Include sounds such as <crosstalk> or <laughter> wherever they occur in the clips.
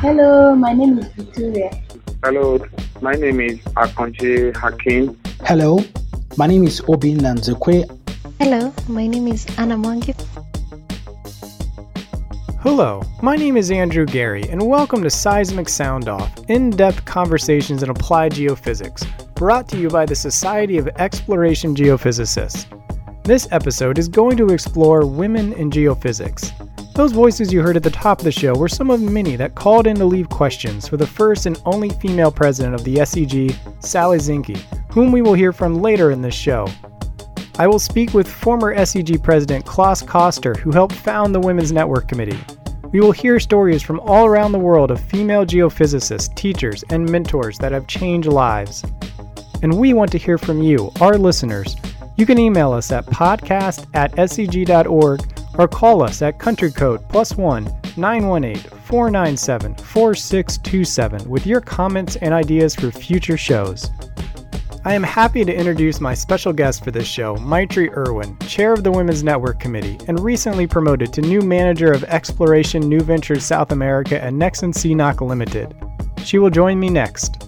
Hello, my name is Victoria. Hello, my name is Akonji Hakim. Hello, my name is Obin Nanzekwe. Hello, my name is Anna Mwangi. Hello, my name is Andrew Geary, and welcome to Seismic Sound Off in depth conversations in applied geophysics, brought to you by the Society of Exploration Geophysicists. This episode is going to explore women in geophysics. Those voices you heard at the top of the show were some of many that called in to leave questions for the first and only female president of the SEG, Sally Zinke, whom we will hear from later in this show. I will speak with former SEG President Klaas Koster, who helped found the Women's Network Committee. We will hear stories from all around the world of female geophysicists, teachers, and mentors that have changed lives. And we want to hear from you, our listeners. You can email us at podcast at seg.org or call us at country code plus one 918 497 4627 with your comments and ideas for future shows. I am happy to introduce my special guest for this show, Maitri Erwin, Chair of the Women's Network Committee, and recently promoted to new Manager of Exploration New Ventures South America at Nexen CNOOC Limited. She will join me next.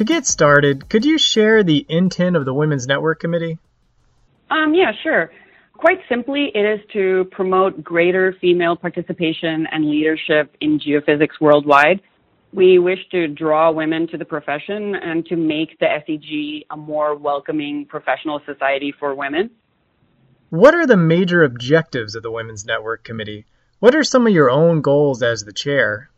To get started, could you share the intent of the Women's Network Committee? Um, yeah, sure. Quite simply, it is to promote greater female participation and leadership in geophysics worldwide. We wish to draw women to the profession and to make the SEG a more welcoming professional society for women. What are the major objectives of the Women's Network Committee? What are some of your own goals as the chair?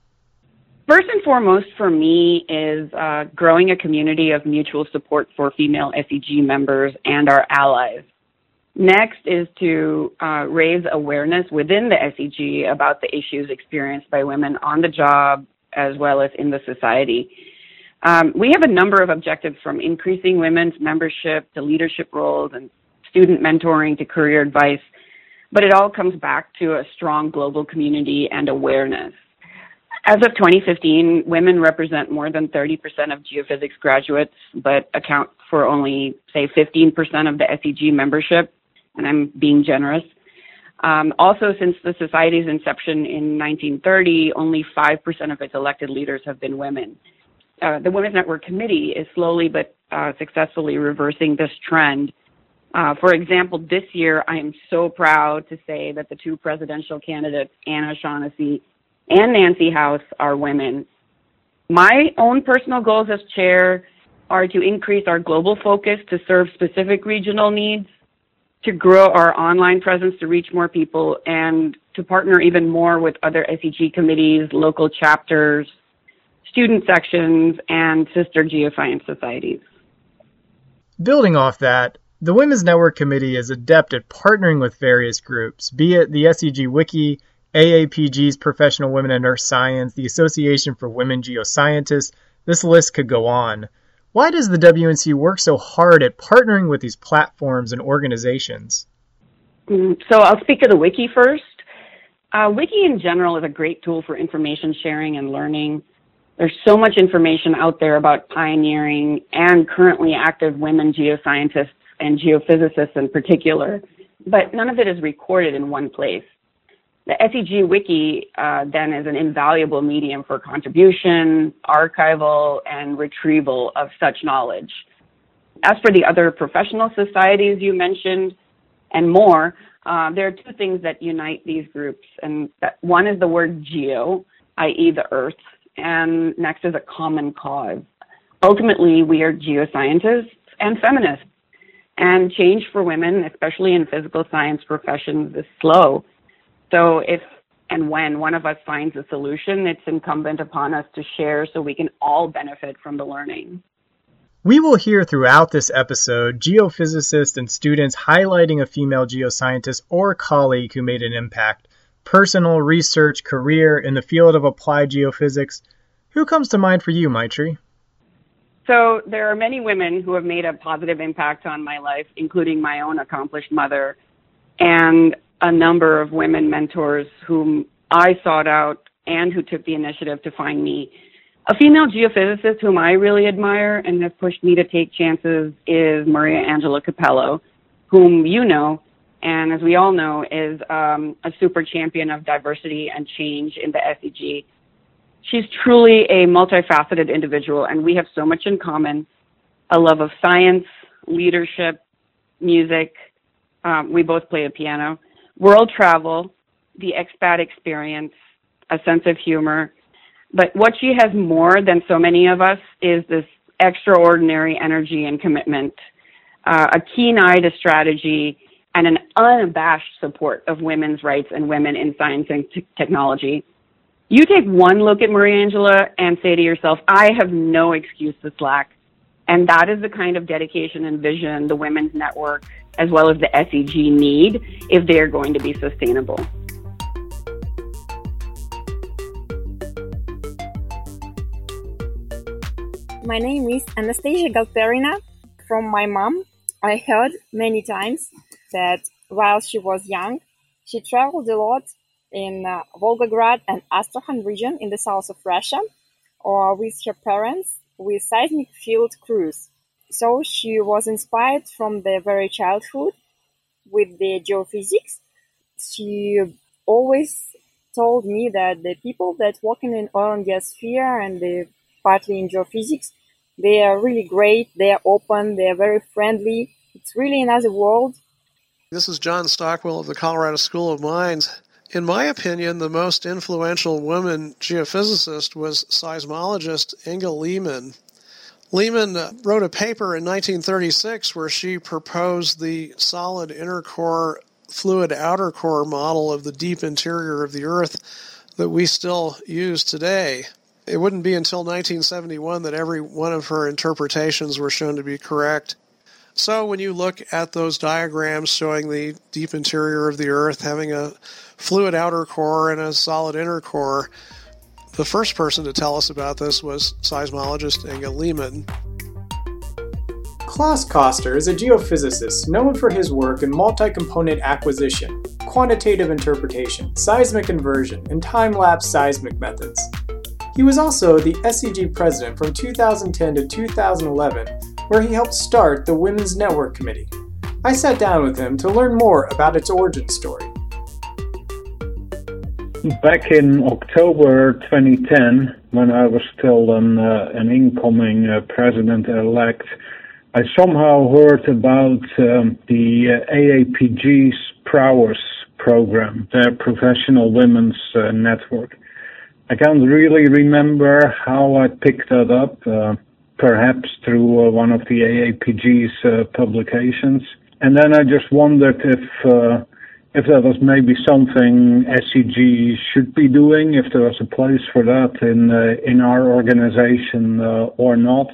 First and foremost for me is uh, growing a community of mutual support for female SEG members and our allies. Next is to uh, raise awareness within the SEG about the issues experienced by women on the job as well as in the society. Um, we have a number of objectives from increasing women's membership to leadership roles and student mentoring to career advice, but it all comes back to a strong global community and awareness. As of 2015, women represent more than 30% of geophysics graduates, but account for only, say, 15% of the SEG membership, and I'm being generous. Um, also, since the Society's inception in 1930, only 5% of its elected leaders have been women. Uh, the Women's Network Committee is slowly but uh, successfully reversing this trend. Uh, for example, this year, I am so proud to say that the two presidential candidates, Anna Shaughnessy and Nancy House, are women. My own personal goals as chair are to increase our global focus to serve specific regional needs, to grow our online presence to reach more people, and to partner even more with other SEG committees, local chapters, student sections, and sister geoscience societies. Building off that, the Women's Network Committee is adept at partnering with various groups, be it the SEG Wiki, AAPG's Professional Women in Earth Science, the Association for Women Geoscientists, this list could go on. Why does the WNC work so hard at partnering with these platforms and organizations? Mm, so I'll speak to the wiki first. Uh, wiki in general is a great tool for information sharing and learning. There's so much information out there about pioneering and currently active women geoscientists and geophysicists in particular, but none of it is recorded in one place. The SEG Wiki uh, then is an invaluable medium for contribution, archival, and retrieval of such knowledge. As for the other professional societies you mentioned and more, uh, there are two things that unite these groups, and that, one is the word geo, i.e., the Earth, and next is a common cause. Ultimately, we are geoscientists and feminists, and change for women, especially in physical science professions, is slow so if and when one of us finds a solution, it's incumbent upon us to share so we can all benefit from the learning. We will hear throughout this episode geophysicists and students highlighting a female geoscientist or colleague who made an impact, personal, research, career in the field of applied geophysics. Who comes to mind for you, Maitri? So there are many women who have made a positive impact on my life, including my own accomplished mother. And a number of women mentors whom I sought out and who took the initiative to find me. A female geophysicist whom I really admire and has pushed me to take chances is Maria Angela Capello, whom you know, and as we all know, is um, a super champion of diversity and change in the SEG. She's truly a multifaceted individual, and we have so much in common a love of science, leadership, music. Um, we both play the piano, world travel, the expat experience, a sense of humor. But what she has more than so many of us is this extraordinary energy and commitment, uh, a keen eye to strategy, and an unabashed support of women's rights and women in science and t- technology. You take one look at Maria Angela and say to yourself, I have no excuse to slack. And that is the kind of dedication and vision the Women's Network, as well as the SEG, need if they are going to be sustainable. My name is Anastasia Galperina. From my mom, I heard many times that while she was young, she traveled a lot in uh, Volgograd and Astrakhan region in the south of Russia, or with her parents with seismic field crews, So she was inspired from the very childhood with the geophysics. She always told me that the people that work in oil and gas sphere and the partly in geophysics, they are really great. They are open. They are very friendly. It's really another world. This is John Stockwell of the Colorado School of Mines. In my opinion, the most influential woman geophysicist was seismologist Inge Lehmann. Lehmann wrote a paper in 1936 where she proposed the solid inner core, fluid outer core model of the deep interior of the Earth that we still use today. It wouldn't be until 1971 that every one of her interpretations were shown to be correct. So when you look at those diagrams showing the deep interior of the Earth having a fluid outer core and a solid inner core, the first person to tell us about this was seismologist Inge Lehmann. Klaas Koster is a geophysicist known for his work in multi-component acquisition, quantitative interpretation, seismic inversion, and time-lapse seismic methods. He was also the SEG president from 2010 to 2011, where he helped start the Women's Network Committee. I sat down with him to learn more about its origin story. Back in October 2010, when I was still an, uh, an incoming uh, president elect, I somehow heard about um, the uh, AAPG's Prowess program, their professional women's uh, network. I can't really remember how I picked that up, uh, perhaps through uh, one of the AAPG's uh, publications. And then I just wondered if uh, if that was maybe something SEG should be doing, if there was a place for that in uh, in our organization uh, or not.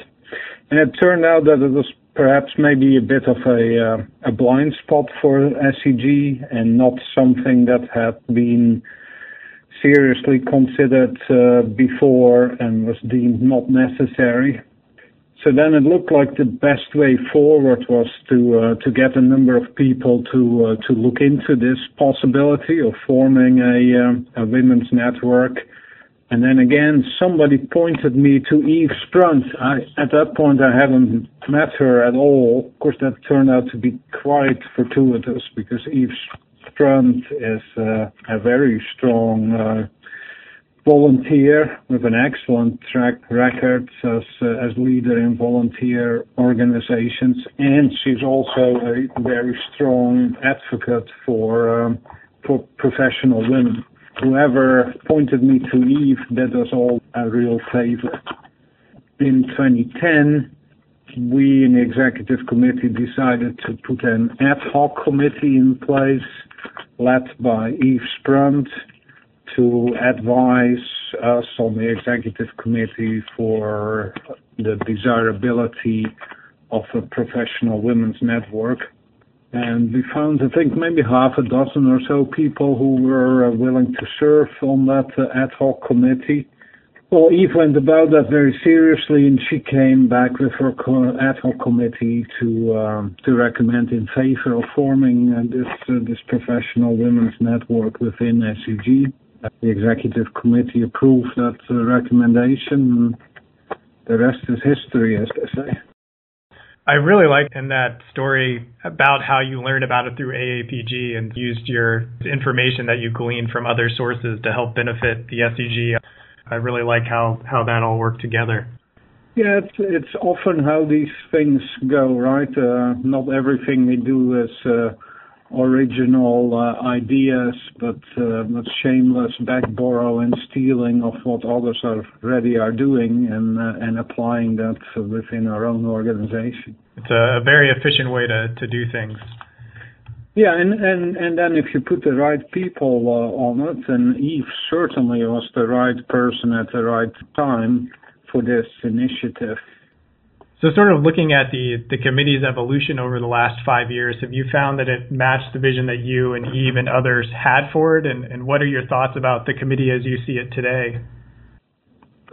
And it turned out that it was perhaps maybe a bit of a a blind spot for SEG and not something that had been seriously considered uh, before and was deemed not necessary. So then it looked like the best way forward was to uh, to get a number of people to uh, to look into this possibility of forming a, um, a women's network. And then again, somebody pointed me to Eve Sprunt. I, at that point, I hadn't met her at all. Of course, that turned out to be quite fortuitous because Eve Sprunt is uh, a very strong uh, volunteer with an excellent track record as, uh, as leader in volunteer organizations, and she's also a very strong advocate for um, for professional women. Whoever pointed me to Eve did us all a real favor. In 2010, we in the executive committee decided to put an ad hoc committee in place led by Eve Sprunt to advise us on the executive committee for the desirability of a professional women's network. And we found, I think, maybe half a dozen or so people who were uh, willing to serve on that uh, ad hoc committee. Well, Eve went about that very seriously, and she came back with her ad hoc committee to um, to recommend in favor of forming uh, this uh, this professional women's network within SEG. The executive committee approved that uh, recommendation. The rest is history, as they say. I really like in that story about how you learned about it through AAPG and used your information that you gleaned from other sources to help benefit the SEG. I really like how, how that all worked together. Yeah, it's, it's often how these things go, right? Uh, not everything we do is uh, original uh, ideas, but uh, shameless back borrow and stealing of what others already are doing and uh, and applying that within our own organization. It's a very efficient way to, to do things. Yeah, and, and, and then if you put the right people uh, on it, and Eve certainly was the right person at the right time for this initiative. So, sort of looking at the, the committee's evolution over the last five years, have you found that it matched the vision that you and Eve and others had for it? And, and what are your thoughts about the committee as you see it today?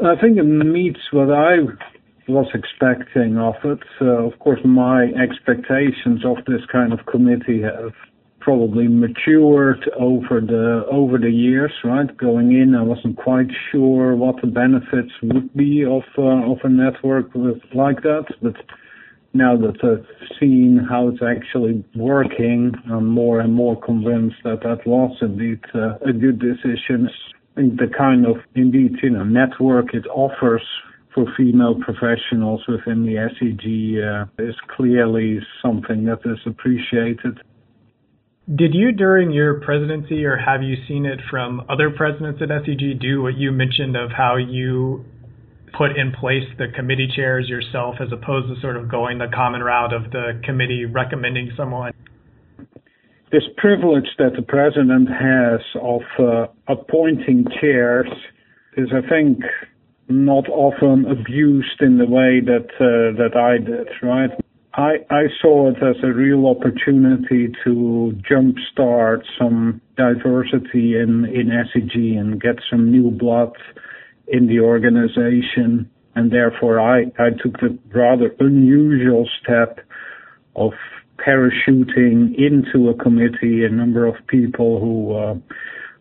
I think it meets what I was expecting of it. Uh, of course, my expectations of this kind of committee have probably matured over the over the years, right? Going in, I wasn't quite sure what the benefits would be of uh, of a network with, like that, but now that I've seen how it's actually working, I'm more and more convinced that that was indeed uh, a good decision. And the kind of indeed you know network it offers for female professionals within the SEG uh, is clearly something that is appreciated. Did you, during your presidency, or have you seen it from other presidents at SEG, do what you mentioned of how you put in place the committee chairs yourself as opposed to sort of going the common route of the committee recommending someone? This privilege that the president has of uh, appointing chairs is, I think, not often abused in the way that uh, that I did, right? I, I saw it as a real opportunity to jumpstart some diversity in, in SEG and get some new blood in the organization. And therefore, I, I took the rather unusual step of parachuting into a committee a number of people who uh,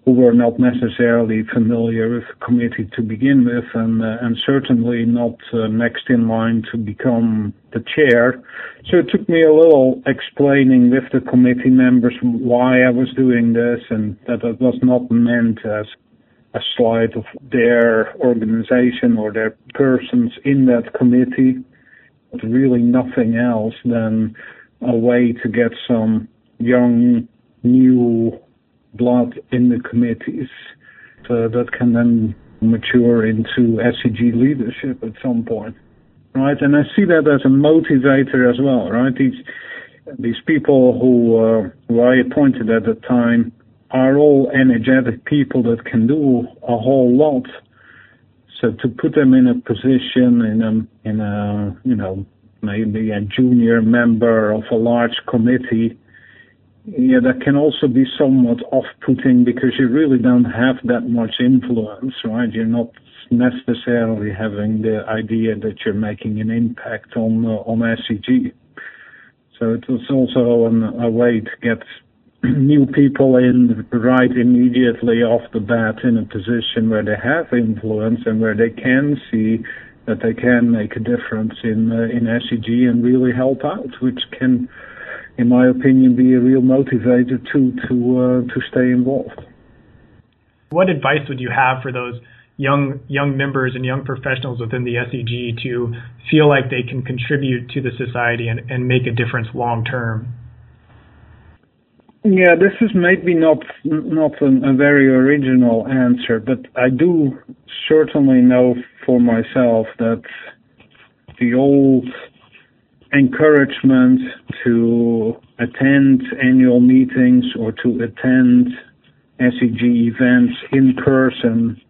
who were not necessarily familiar with the committee to begin with, and uh, and certainly not uh, next in line to become the chair. So it took me a little explaining with the committee members why I was doing this, and that it was not meant as a slight of their organization or their persons in that committee, but really nothing else than a way to get some young, new blood in the committees uh, that can then mature into SEG leadership at some point, right? And I see that as a motivator as well, right? These these people who uh, who I appointed at the time are all energetic people that can do a whole lot. So to put them in a position in a in a you know maybe a junior member of a large committee yeah, that can also be somewhat off-putting because you really don't have that much influence, right? You're not necessarily having the idea that you're making an impact on uh, on SEG. So it was also an, a way to get <clears throat> new people in right immediately off the bat in a position where they have influence and where they can see that they can make a difference in uh, in SEG and really help out, which can in my opinion, be a real motivator to to uh, to stay involved. What advice would you have for those young young members and young professionals within the SEG to feel like they can contribute to the society and, and make a difference long term? Yeah, this is maybe not not a, a very original answer, but I do certainly know for myself that the old encouragement to attend annual meetings or to attend SEG events in person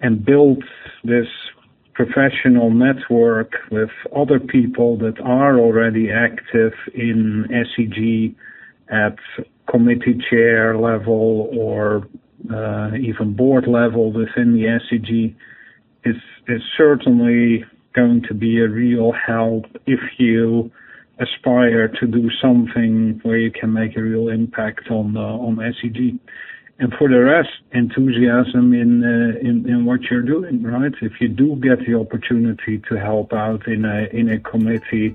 and build this professional network with other people that are already active in SEG at committee chair level or uh, even board level within the SEG is is certainly going to be a real help if you aspire to do something where you can make a real impact on uh, on SEG. And for the rest, enthusiasm in, uh, in in what you're doing, right? If you do get the opportunity to help out in a in a committee,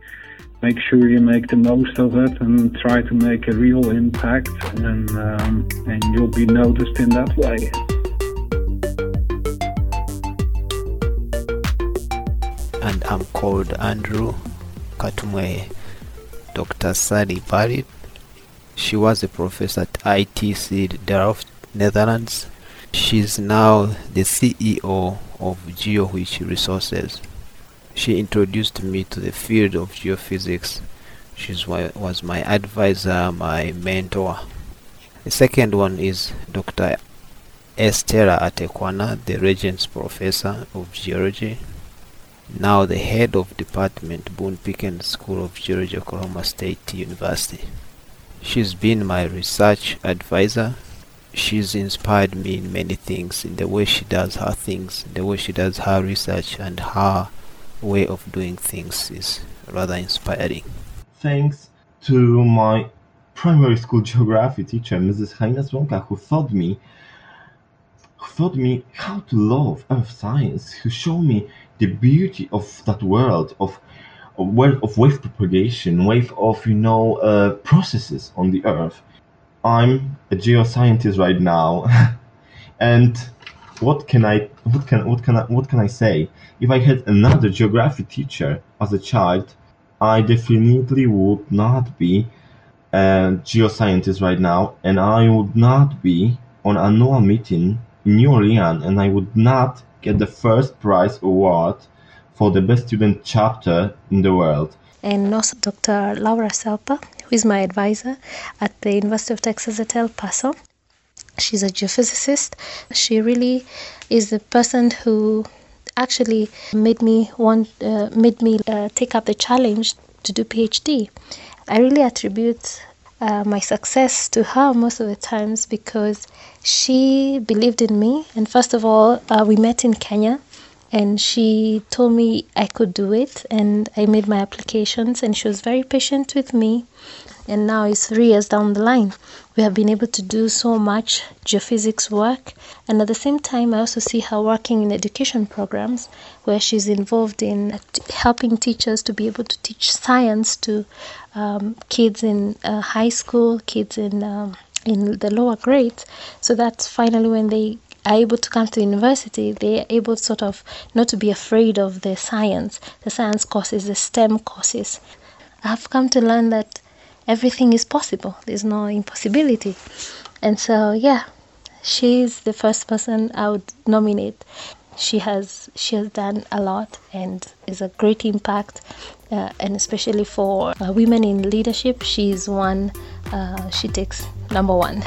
make sure you make the most of it and try to make a real impact, and um, and you'll be noticed in that way. And I'm called Andrew Katumwe. Dr. Sally Barrett. She was a professor at ITC Delft, Netherlands. She's now the CEO of GeoWitch Resources. She introduced me to the field of geophysics. She was my advisor, my mentor. The second one is Dr. Estella Atekwana, the Regents Professor of Geology now the head of department Boone Pickens School of Geology Oklahoma State University. She's been my research advisor. She's inspired me in many things, in the way she does her things, the way she does her research, and her way of doing things is rather inspiring. Thanks to my primary school geography teacher, Mrs. Heina Swonka, who taught me who taught me how to love earth science, who showed me the beauty of that world of of wave, of wave propagation, wave of you know uh, processes on the earth. I'm a geoscientist right now, <laughs> and what can I what can what can I what can I say? If I had another geography teacher as a child, I definitely would not be a geoscientist right now, and I would not be on annual meeting in New Orleans, and I would not get the first prize award for the best student chapter in the world. And also Dr. Laura Serpa, who is my advisor at the University of Texas at El Paso. She's a geophysicist. She really is the person who actually made me want uh, made me uh, take up the challenge to do PhD. I really attribute uh, my success to her most of the times because she believed in me. And first of all, uh, we met in Kenya and she told me I could do it. And I made my applications, and she was very patient with me. And now it's three years down the line. We have been able to do so much geophysics work. And at the same time, I also see her working in education programs where she's involved in helping teachers to be able to teach science to um, kids in uh, high school, kids in um, in the lower grades, so that finally when they are able to come to university, they are able sort of not to be afraid of the science, the science courses, the STEM courses. I've come to learn that everything is possible. There's no impossibility. And so yeah, she's the first person I would nominate. She has she has done a lot and is a great impact uh, and especially for uh, women in leadership, she's one, uh, she takes number one.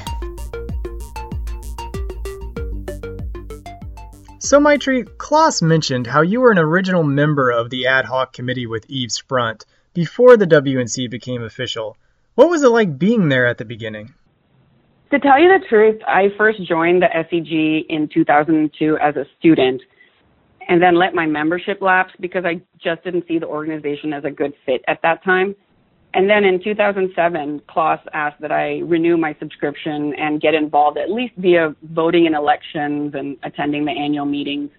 So, Maitri, Klaas mentioned how you were an original member of the ad hoc committee with Eve Sprunt before the WNC became official. What was it like being there at the beginning? To tell you the truth, I first joined the SEG in 2002 as a student and then let my membership lapse because I just didn't see the organization as a good fit at that time. And then in 2007, Klaas asked that I renew my subscription and get involved at least via voting in elections and attending the annual meetings.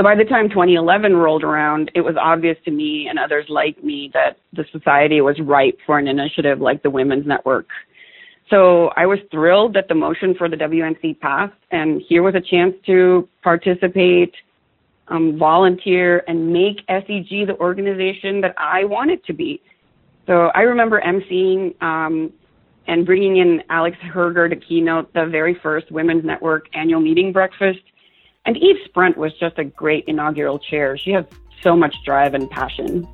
So by the time 2011 rolled around, it was obvious to me and others like me that the society was ripe for an initiative like the Women's Network. So I was thrilled that the motion for the WNC passed, and here was a chance to participate um, volunteer, and make SEG the organization that I want it to be. So I remember emceeing um, and bringing in Alex Herger to keynote the very first Women's Network annual meeting breakfast. And Eve Sprunt was just a great inaugural chair. She has so much drive and passion.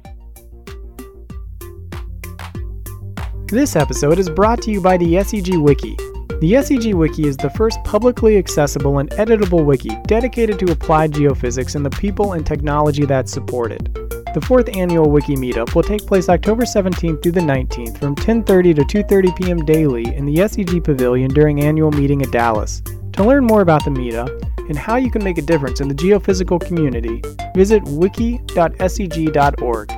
This episode is brought to you by the SEG Wiki, the SEG Wiki is the first publicly accessible and editable wiki dedicated to applied geophysics and the people and technology that support it. The fourth annual Wiki Meetup will take place October 17th through the 19th from 10:30 to 2:30 p.m. daily in the SEG Pavilion during annual meeting at Dallas. To learn more about the meetup and how you can make a difference in the geophysical community, visit wiki.seg.org.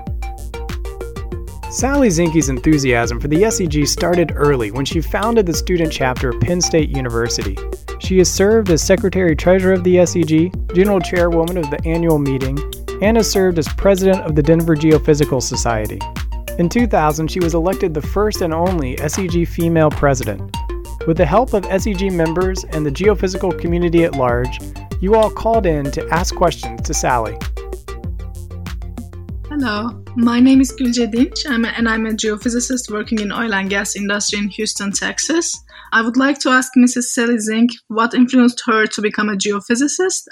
Sally Zinke's enthusiasm for the SEG started early when she founded the student chapter of Penn State University. She has served as Secretary Treasurer of the SEG, General Chairwoman of the annual meeting, and has served as President of the Denver Geophysical Society. In 2000, she was elected the first and only SEG female president. With the help of SEG members and the geophysical community at large, you all called in to ask questions to Sally. Hello, my name is Gülce Dinç, and I'm a geophysicist working in oil and gas industry in Houston, Texas. I would like to ask Mrs. Sally Zink what influenced her to become a geophysicist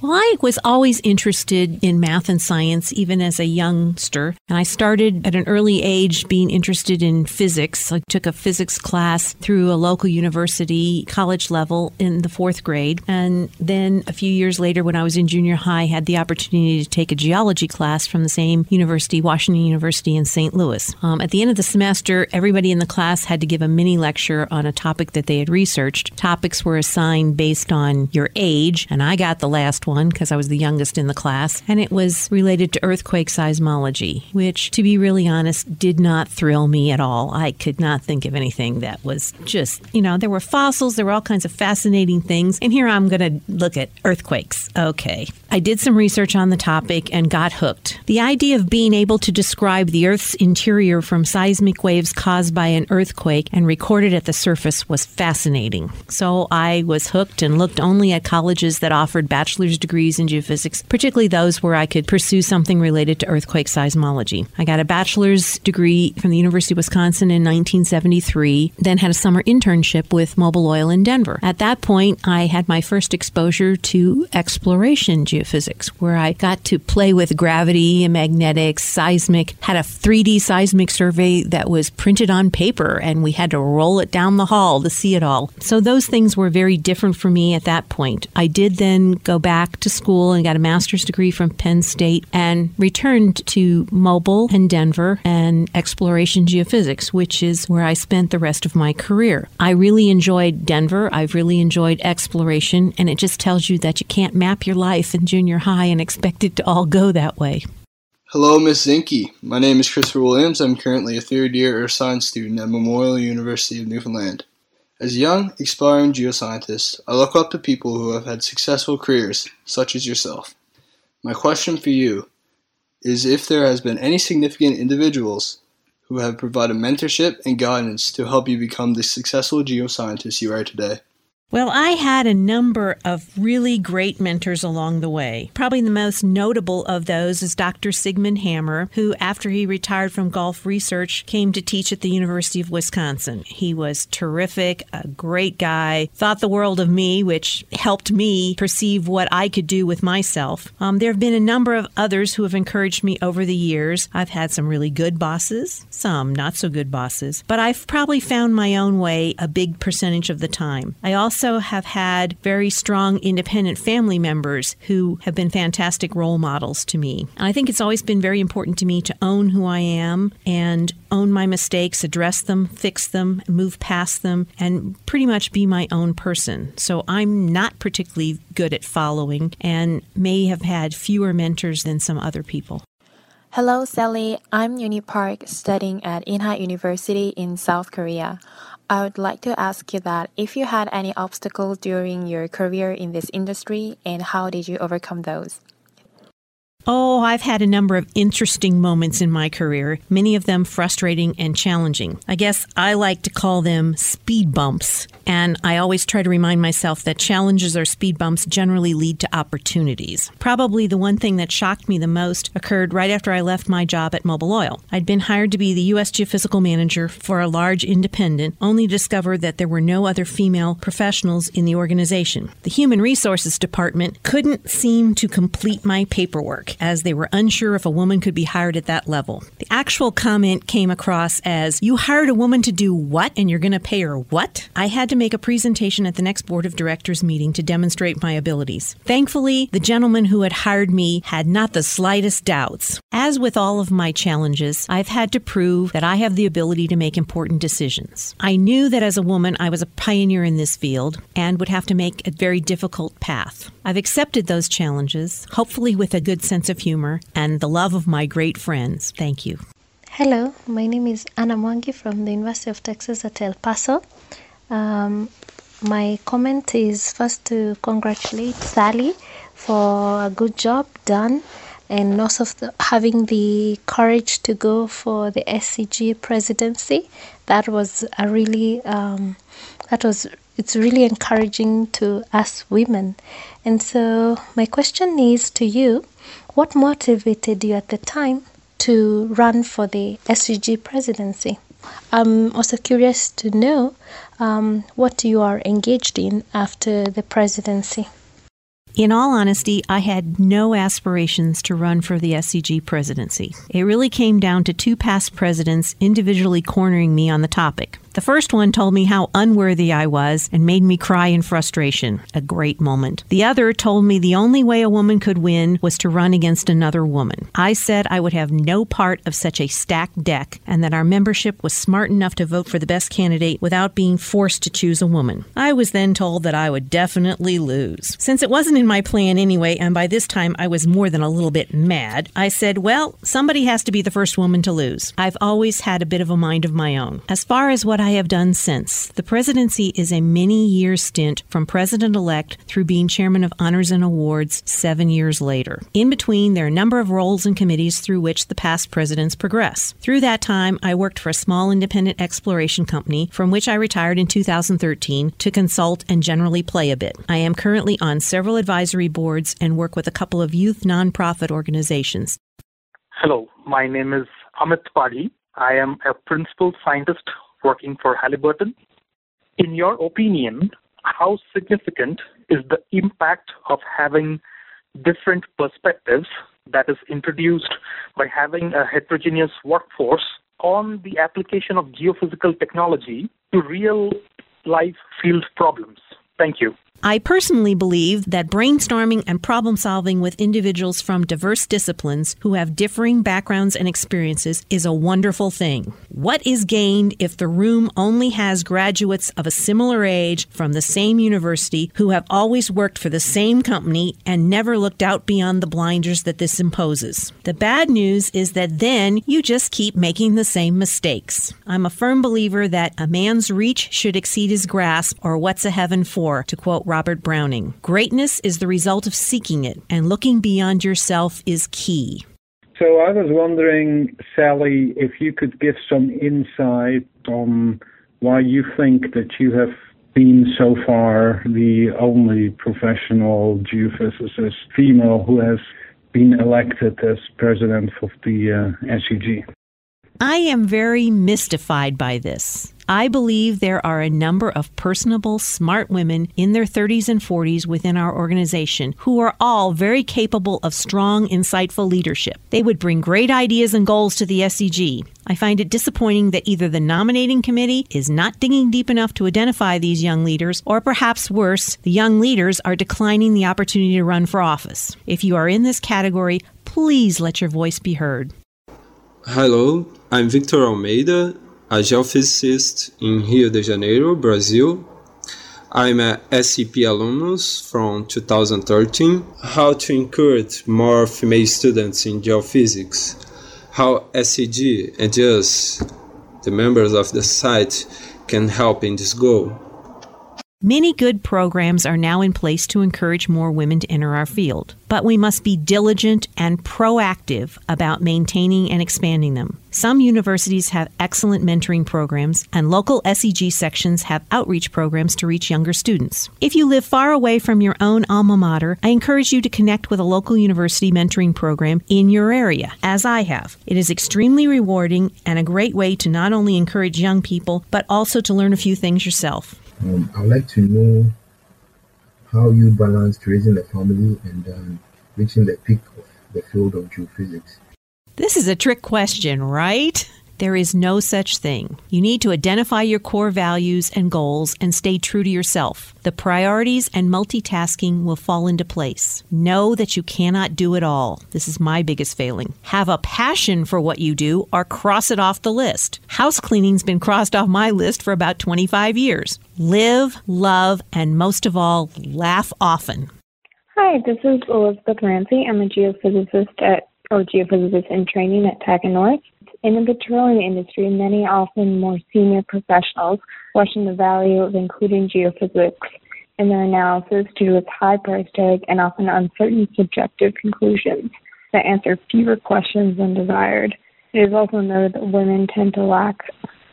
well, I was always interested in math and science, even as a youngster. And I started at an early age being interested in physics. I took a physics class through a local university, college level, in the fourth grade. And then a few years later, when I was in junior high, I had the opportunity to take a geology class from the same university, Washington University in St. Louis. Um, at the end of the semester, everybody in the class had to give a mini lecture on a topic that they had researched. Topics were assigned based on your age, and I got the last one because I was the youngest in the class, and it was related to earthquake seismology, which, to be really honest, did not thrill me at all. I could not think of anything that was just, you know, there were fossils, there were all kinds of fascinating things, and here I'm going to look at earthquakes. Okay. I did some research on the topic and got hooked. The idea of being able to describe the Earth's interior from seismic waves caused by an earthquake and recorded at the surface was fascinating. So I was hooked and looked only at colleges that offered bachelor's degrees in geophysics, particularly those where I could pursue something related to earthquake seismology. I got a bachelor's degree from the University of Wisconsin in 1973, then had a summer internship with Mobil Oil in Denver. At that point, I had my first exposure to exploration geophysics, where I got to play with gravity, and magnetics, seismic, had a 3D seismic survey that was printed on paper, and we had to roll it down the hall to see it all. So those things were very different for me at that point. I did then go back to school and got a master's degree from Penn State and returned to Mobil and Denver and exploration geophysics, which is where I spent the rest of my career. I really enjoyed Denver. I've really enjoyed exploration, and it just tells you that you can't map your life in junior high and expect it to all go that way. Hello, Miss Zinke. My name is Christopher Williams. I'm currently a third year Earth Science student at Memorial University of Newfoundland. As a young, aspiring geoscientist, I look up to people who have had successful careers, such as yourself. My question for you is if there has been any significant individuals who have provided mentorship and guidance to help you become the successful geoscientist you are today. Well, I had a number of really great mentors along the way. Probably the most notable of those is Dr. Sigmund Hammer, who, after he retired from Gulf Research, came to teach at the University of Wisconsin. He was terrific, a great guy, thought the world of me, which helped me perceive what I could do with myself. Um, there have been a number of others who have encouraged me over the years. I've had some really good bosses, some not so good bosses, but I've probably found my own way a big percentage of the time. I also also have had very strong independent family members who have been fantastic role models to me. And I think it's always been very important to me to own who I am and own my mistakes, address them, fix them, move past them, and pretty much be my own person. So I'm not particularly good at following and may have had fewer mentors than some other people. Hello, Sally. I'm Uni Park, studying at Inha University in South Korea. I would like to ask you that if you had any obstacles during your career in this industry and how did you overcome those? Oh, I've had a number of interesting moments in my career, many of them frustrating and challenging. I guess I like to call them speed bumps. And I always try to remind myself that challenges or speed bumps generally lead to opportunities. Probably the one thing that shocked me the most occurred right after I left my job at Mobil Oil. I'd been hired to be the U.S. geophysical manager for a large independent, only to discover that there were no other female professionals in the organization. The Human Resources Department couldn't seem to complete my paperwork as they were unsure if a woman could be hired at that level. The actual comment came across as, You hired a woman to do what, and you're going to pay her what? I had to make a presentation at the next board of directors meeting to demonstrate my abilities. Thankfully, the gentleman who had hired me had not the slightest doubts. As with all of my challenges, I've had to prove that I have the ability to make important decisions. I knew that as a woman, I was a pioneer in this field and would have to make a very difficult path. I've accepted those challenges, hopefully with a good sense sense of humor, and the love of my great friends. Thank you. Hello, my name is Anna Mwangi from the University of Texas at El Paso. Um, my comment is first to congratulate Sally for a good job done and also the, having the courage to go for the SEG presidency. That was a really um, that was it's really encouraging to us women. And so my question is to you, what motivated you at the time to run for the SEG presidency? I'm also curious to know um, what you are engaged in after the presidency. In all honesty, I had no aspirations to run for the SEG presidency. It really came down to two past presidents individually cornering me on the topic. The first one told me how unworthy I was and made me cry in frustration. A great moment. The other told me the only way a woman could win was to run against another woman. I said I would have no part of such a stacked deck and that our membership was smart enough to vote for the best candidate without being forced to choose a woman. I was then told that I would definitely lose. Since it wasn't in my plan anyway, and by this time I was more than a little bit mad, I said, well, somebody has to be the first woman to lose. I've always had a bit of a mind of my own. As far as what I have done since. The presidency is a many year stint from president elect through being chairman of honors and awards seven years later. In between, there are a number of roles and committees through which the past presidents progress. Through that time, I worked for a small independent exploration company from which I retired in 2013 to consult and generally play a bit. I am currently on several advisory boards and work with a couple of youth nonprofit organizations. Hello, my name is Amit Padhi. I am a principal scientist working for Halliburton. In your opinion, how significant is the impact of having different perspectives that is introduced by having a heterogeneous workforce on the application of geophysical technology to real life field problems? Thank you. I personally believe that brainstorming and problem solving with individuals from diverse disciplines who have differing backgrounds and experiences is a wonderful thing. What is gained if the room only has graduates of a similar age from the same university who have always worked for the same company and never looked out beyond the blinders that this imposes? The bad news is that then you just keep making the same mistakes. I'm a firm believer that a man's reach should exceed his grasp, or what's a heaven for, to quote Robert Browning. Greatness is the result of seeking it, and looking beyond yourself is key. So I was wondering, Sally, if you could give some insight on why you think that you have been so far the only professional geophysicist female who has been elected as president of the uh, SEG. I am very mystified by this. I believe there are a number of personable, smart women in their 30s and 40s within our organization who are all very capable of strong, insightful leadership. They would bring great ideas and goals to the SEG. I find it disappointing that either the nominating committee is not digging deep enough to identify these young leaders, or perhaps worse, the young leaders are declining the opportunity to run for office. If you are in this category, please let your voice be heard. Hello, I'm Victor Almeida, a geophysicist in Rio de Janeiro, Brazil. I'm a SCP alumnus from 2013. How to encourage more female students in geophysics. How SEG and us, the members of the site, can help in this goal. Many good programs are now in place to encourage more women to enter our field, but we must be diligent and proactive about maintaining and expanding them. Some universities have excellent mentoring programs, and local SEG sections have outreach programs to reach younger students. If you live far away from your own alma mater, I encourage you to connect with a local university mentoring program in your area, as I have. It is extremely rewarding and a great way to not only encourage young people, but also to learn a few things yourself. Um, I'd like to know how you balanced raising a family and um, reaching the peak of the field of geophysics. This is a trick question, right? There is no such thing. You need to identify your core values and goals and stay true to yourself. The priorities and multitasking will fall into place. Know that you cannot do it all. This is my biggest failing. Have a passion for what you do or cross it off the list. House cleaning's been crossed off my list for about 25 years. Live, love, and most of all, laugh often. Hi, this is Elizabeth Ramsey. I'm a geophysicist at or geophysicist in training at TAQA North. In the petroleum industry, many often more senior professionals question the value of including geophysics in their analysis due to its high price tag and often uncertain subjective conclusions. that answer fewer questions than desired. It is also noted that women tend to lack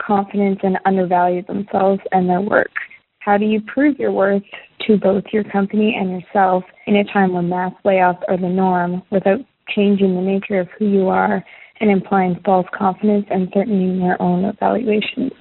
confidence and undervalue themselves and their work. How do you prove your worth to both your company and yourself in a time when mass layoffs are the norm without changing the nature of who you are and implying false confidence and in your own evaluations?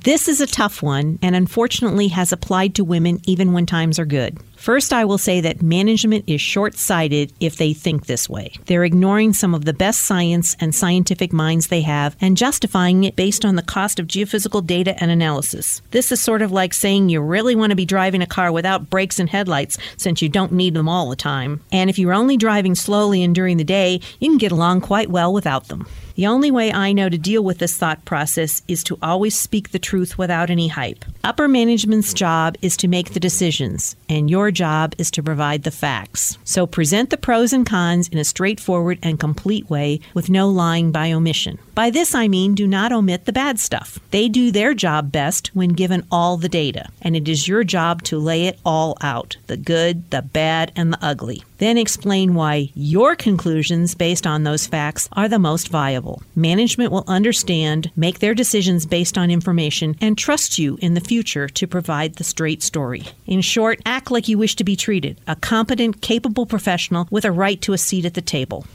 This is a tough one and unfortunately has applied to women even when times are good. First, I will say that management is short sighted if they think this way. They're ignoring some of the best science and scientific minds they have and justifying it based on the cost of geophysical data and analysis. This is sort of like saying you really want to be driving a car without brakes and headlights since you don't need them all the time. And if you're only driving slowly and during the day, you can get along quite well without them. The only way I know to deal with this thought process is to always speak the truth without any hype. Upper management's job is to make the decisions, and your job is to provide the facts. So present the pros and cons in a straightforward and complete way with no lying by omission. By this I mean do not omit the bad stuff. They do their job best when given all the data, and it is your job to lay it all out the good, the bad, and the ugly. Then explain why your conclusions based on those facts are the most viable. Management will understand, make their decisions based on information, and trust you in the future to provide the straight story. In short, act like you wish to be treated a competent, capable professional with a right to a seat at the table.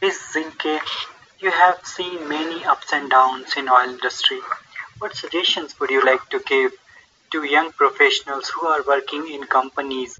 Ms. Zinke, you have seen many ups and downs in oil industry. What suggestions would you like to give to young professionals who are working in companies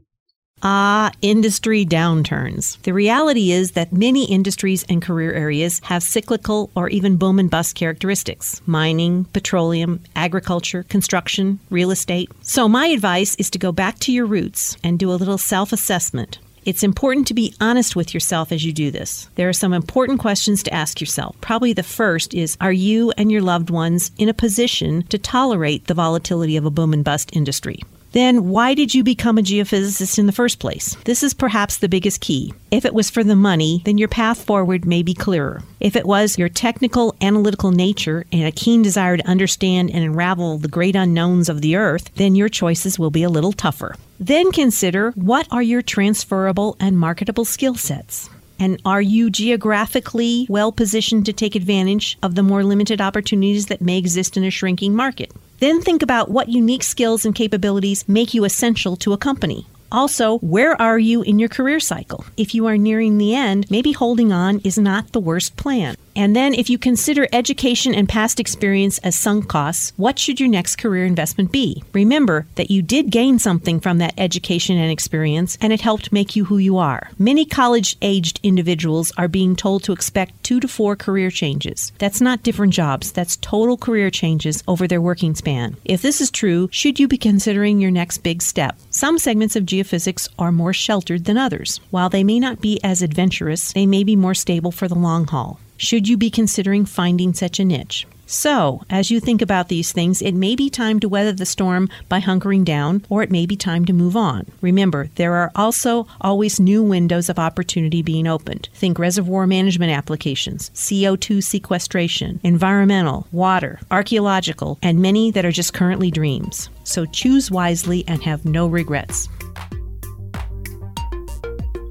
Ah, industry downturns. The reality is that many industries and career areas have cyclical or even boom and bust characteristics mining, petroleum, agriculture, construction, real estate. So, my advice is to go back to your roots and do a little self assessment. It's important to be honest with yourself as you do this. There are some important questions to ask yourself. Probably the first is Are you and your loved ones in a position to tolerate the volatility of a boom and bust industry? Then why did you become a geophysicist in the first place? This is perhaps the biggest key. If it was for the money, then your path forward may be clearer. If it was your technical, analytical nature and a keen desire to understand and unravel the great unknowns of the earth, then your choices will be a little tougher. Then consider what are your transferable and marketable skill sets? And are you geographically well positioned to take advantage of the more limited opportunities that may exist in a shrinking market? Then think about what unique skills and capabilities make you essential to a company. Also, where are you in your career cycle? If you are nearing the end, maybe holding on is not the worst plan. And then, if you consider education and past experience as sunk costs, what should your next career investment be? Remember that you did gain something from that education and experience, and it helped make you who you are. Many college aged individuals are being told to expect two to four career changes. That's not different jobs, that's total career changes over their working span. If this is true, should you be considering your next big step? Some segments of geophysics are more sheltered than others. While they may not be as adventurous, they may be more stable for the long haul should you be considering finding such a niche? So, as you think about these things, it may be time to weather the storm by hunkering down, or it may be time to move on. Remember, there are also always new windows of opportunity being opened. Think reservoir management applications, CO2 sequestration, environmental, water, archaeological, and many that are just currently dreams. So choose wisely and have no regrets.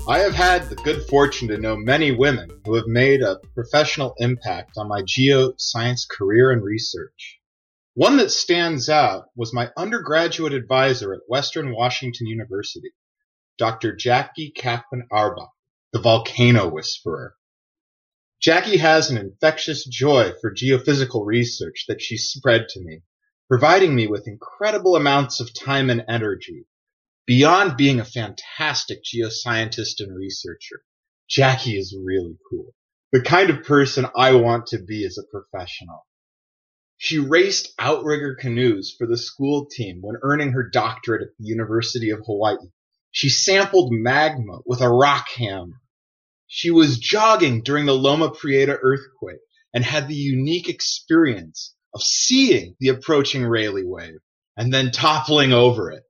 I have had the good fortune to know many women who have made a professional impact on my geoscience career and research. One that stands out was my undergraduate advisor at Western Washington University, Dr. Jackie Caplan Auerbach, the volcano whisperer. Jackie has an infectious joy for geophysical research that she spread to me, providing me with incredible amounts of time and energy Beyond being a fantastic geoscientist and researcher, Jackie is really cool. The kind of person I want to be as a professional. She raced outrigger canoes for the school team when earning her doctorate at the University of Hawaii. She sampled magma with a rock hammer. She was jogging during the Loma Prieta earthquake and had the unique experience of seeing the approaching Rayleigh wave and then toppling over it.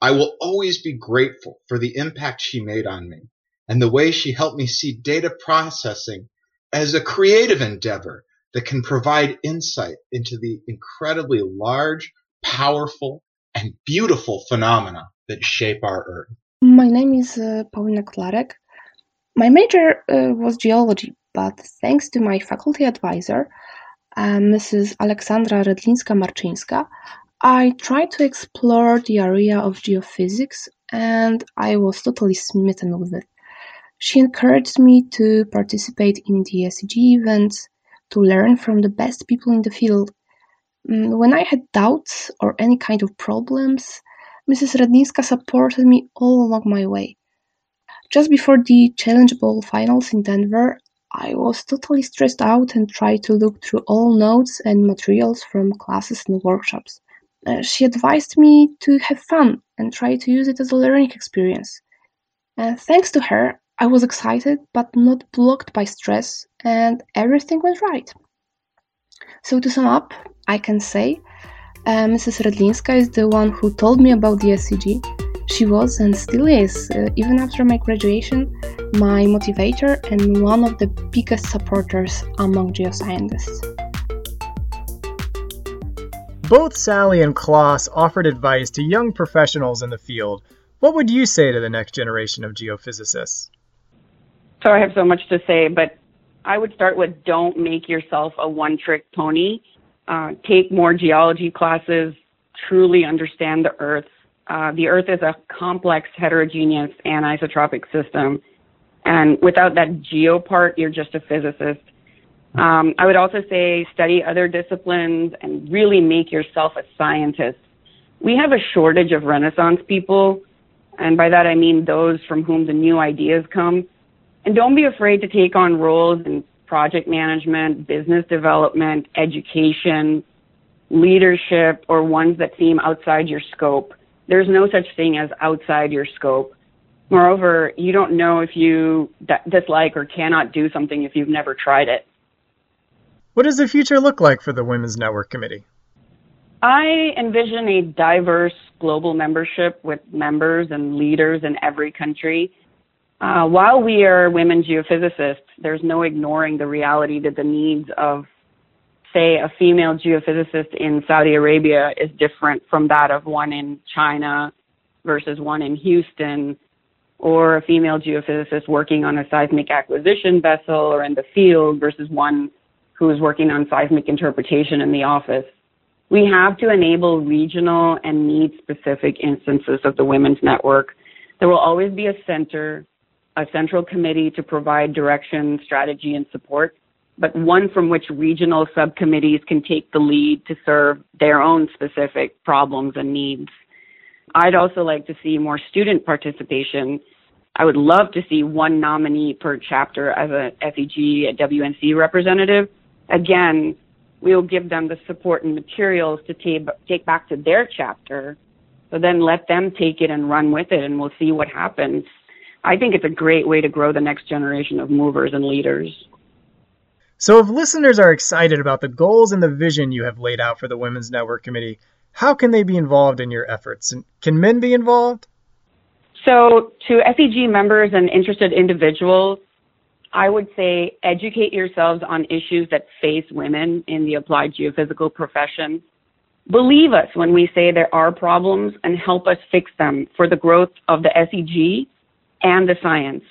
I will always be grateful for the impact she made on me and the way she helped me see data processing as a creative endeavor that can provide insight into the incredibly large, powerful, and beautiful phenomena that shape our Earth. My name is uh, Paulina Klarek. My major uh, was geology, but thanks to my faculty advisor, uh, Mrs. Aleksandra Redlinska-Marczyńska, I tried to explore the area of geophysics and I was totally smitten with it. She encouraged me to participate in the SEG events, to learn from the best people in the field. Mm, when I had doubts or any kind of problems, Mrs. Redlinska supported me all along my way. Just before the Challenge Bowl finals in Denver, I was totally stressed out and tried to look through all notes and materials from classes and workshops. Uh, she advised me to have fun and try to use it as a learning experience. Uh, thanks to her, I was excited but not blocked by stress, and everything went right. So, to sum up, I can say uh, Mrs. Redlinska is the one who told me about the SEG. She was and still is, uh, even after my graduation, my motivator and one of the biggest supporters among geoscientists. Both Sally and Klaas offered advice to young professionals in the field. What would you say to the next generation of geophysicists? So I have so much to say, but I would start with don't make yourself a one trick pony. Uh, take more geology classes, truly understand the Earth. Uh, the Earth is a complex, heterogeneous, anisotropic system. And without that geo part, you're just a physicist. Um, I would also say study other disciplines and really make yourself a scientist. We have a shortage of Renaissance people, and by that I mean those from whom the new ideas come. And don't be afraid to take on roles in project management, business development, education, leadership, or ones that seem outside your scope. There's no such thing as outside your scope. Moreover, you don't know if you dislike or cannot do something if you've never tried it. What does the future look like for the Women's Network Committee? I envision a diverse global membership with members and leaders in every country. Uh, while we are women geophysicists, there's no ignoring the reality that the needs of, say, a female geophysicist in Saudi Arabia is different from that of one in China versus one in Houston, or a female geophysicist working on a seismic acquisition vessel or in the field versus one who is working on seismic interpretation in the office. We have to enable regional and need specific instances of the Women's Network. There will always be a center, a central committee to provide direction, strategy, and support, but one from which regional subcommittees can take the lead to serve their own specific problems and needs. I'd also like to see more student participation. I would love to see one nominee per chapter as a SEG, a WNC representative, again, we'll give them the support and materials to take, take back to their chapter. So then let them take it and run with it, and we'll see what happens. I think it's a great way to grow the next generation of movers and leaders. So, if listeners are excited about the goals and the vision you have laid out for the Women's Network Committee, how can they be involved in your efforts? And can men be involved? So, to SEG members and interested individuals, I would say educate yourselves on issues that face women in the applied geophysical profession. Believe us when we say there are problems and help us fix them for the growth of the SEG and the science.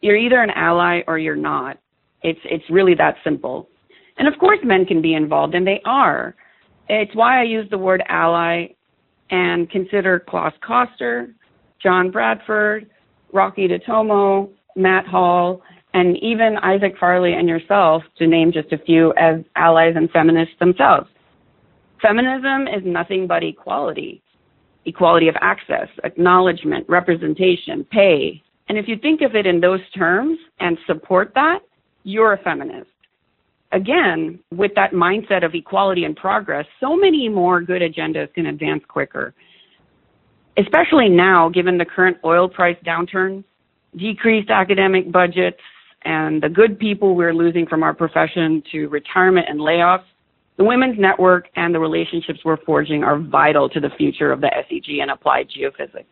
You're either an ally or you're not. It's, it's really that simple. And of course, men can be involved, and they are. It's why I use the word ally and consider Klaas Koster, John Bradford, Rocky DeTomo, Matt Hall, and even Isaac Farley and yourself, to name just a few, as allies and feminists themselves. Feminism is nothing but equality equality of access, acknowledgement, representation, pay. And if you think of it in those terms and support that, you're a feminist. Again, with that mindset of equality and progress, so many more good agendas can advance quicker. Especially now, given the current oil price downturn, decreased academic budgets, and the good people we're losing from our profession to retirement and layoffs, the Women's Network and the relationships we're forging are vital to the future of the SEG and applied geophysics.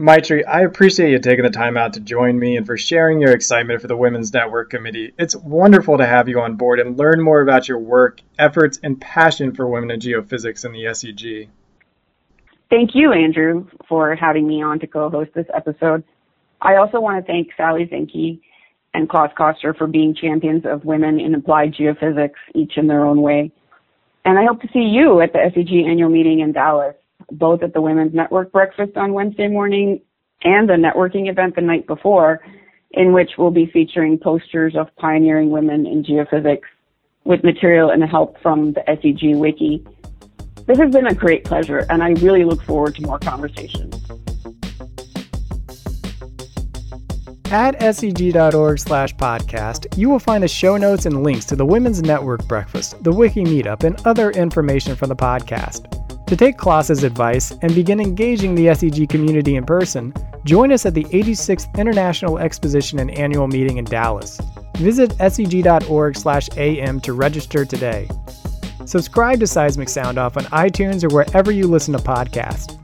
Maitri, I appreciate you taking the time out to join me and for sharing your excitement for the Women's Network Committee. It's wonderful to have you on board and learn more about your work, efforts, and passion for women in geophysics in the SEG. Thank you, Andrew, for having me on to co host this episode. I also want to thank Sally Zinke and Klaas Koster for being champions of women in applied geophysics, each in their own way. And I hope to see you at the SEG annual meeting in Dallas, both at the Women's Network breakfast on Wednesday morning and the networking event the night before, in which we'll be featuring posters of pioneering women in geophysics with material and help from the SEG Wiki. This has been a great pleasure, and I really look forward to more conversations. At seg.org slash podcast, you will find the show notes and links to the Women's Network Breakfast, the Wiki Meetup, and other information from the podcast. To take Klaas's advice and begin engaging the SEG community in person, join us at the 86th International Exposition and Annual Meeting in Dallas. Visit seg.org/am to register today. Subscribe to Seismic Sound Off on iTunes or wherever you listen to podcasts.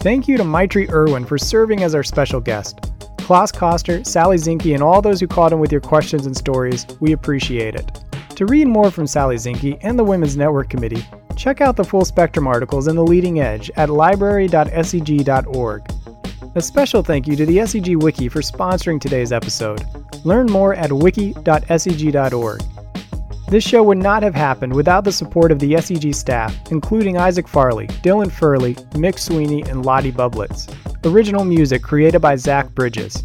Thank you to Maitri Erwin for serving as our special guest. Klaas Koster, Sally Zinke, and all those who called in with your questions and stories, we appreciate it. To read more from Sally Zinke and the Women's Network Committee, check out the full spectrum articles in the leading edge at library.seg.org. A special thank you to the SEG Wiki for sponsoring today's episode. Learn more at wiki.seg.org. This show would not have happened without the support of the SEG staff, including Isaac Farley, Dylan Furley, Mick Sweeney, and Lottie Bublitz. Original music created by Zach Bridges.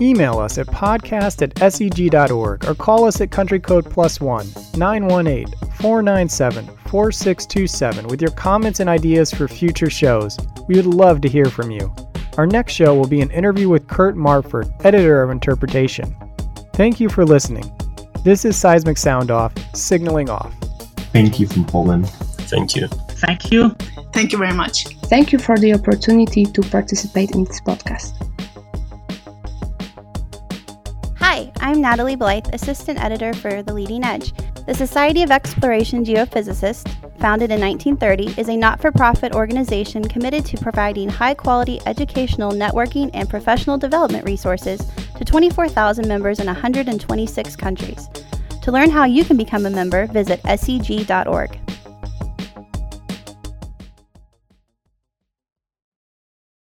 Email us at podcast at seg.org or call us at country code plus one 918 497 4627 with your comments and ideas for future shows. We would love to hear from you. Our next show will be an interview with Kurt Marfurt, editor of Interpretation. Thank you for listening. This is Seismic Sound Off, signaling off. Thank you from Poland. Thank you. Thank you. Thank you very much. Thank you for the opportunity to participate in this podcast. Hi, I'm Natalie Blythe, Assistant Editor for The Leading Edge. The Society of Exploration Geophysicists, founded in 1930, is a not for profit organization committed to providing high quality educational, networking, and professional development resources to 24,000 members in 126 countries. To learn how you can become a member, visit seg.org.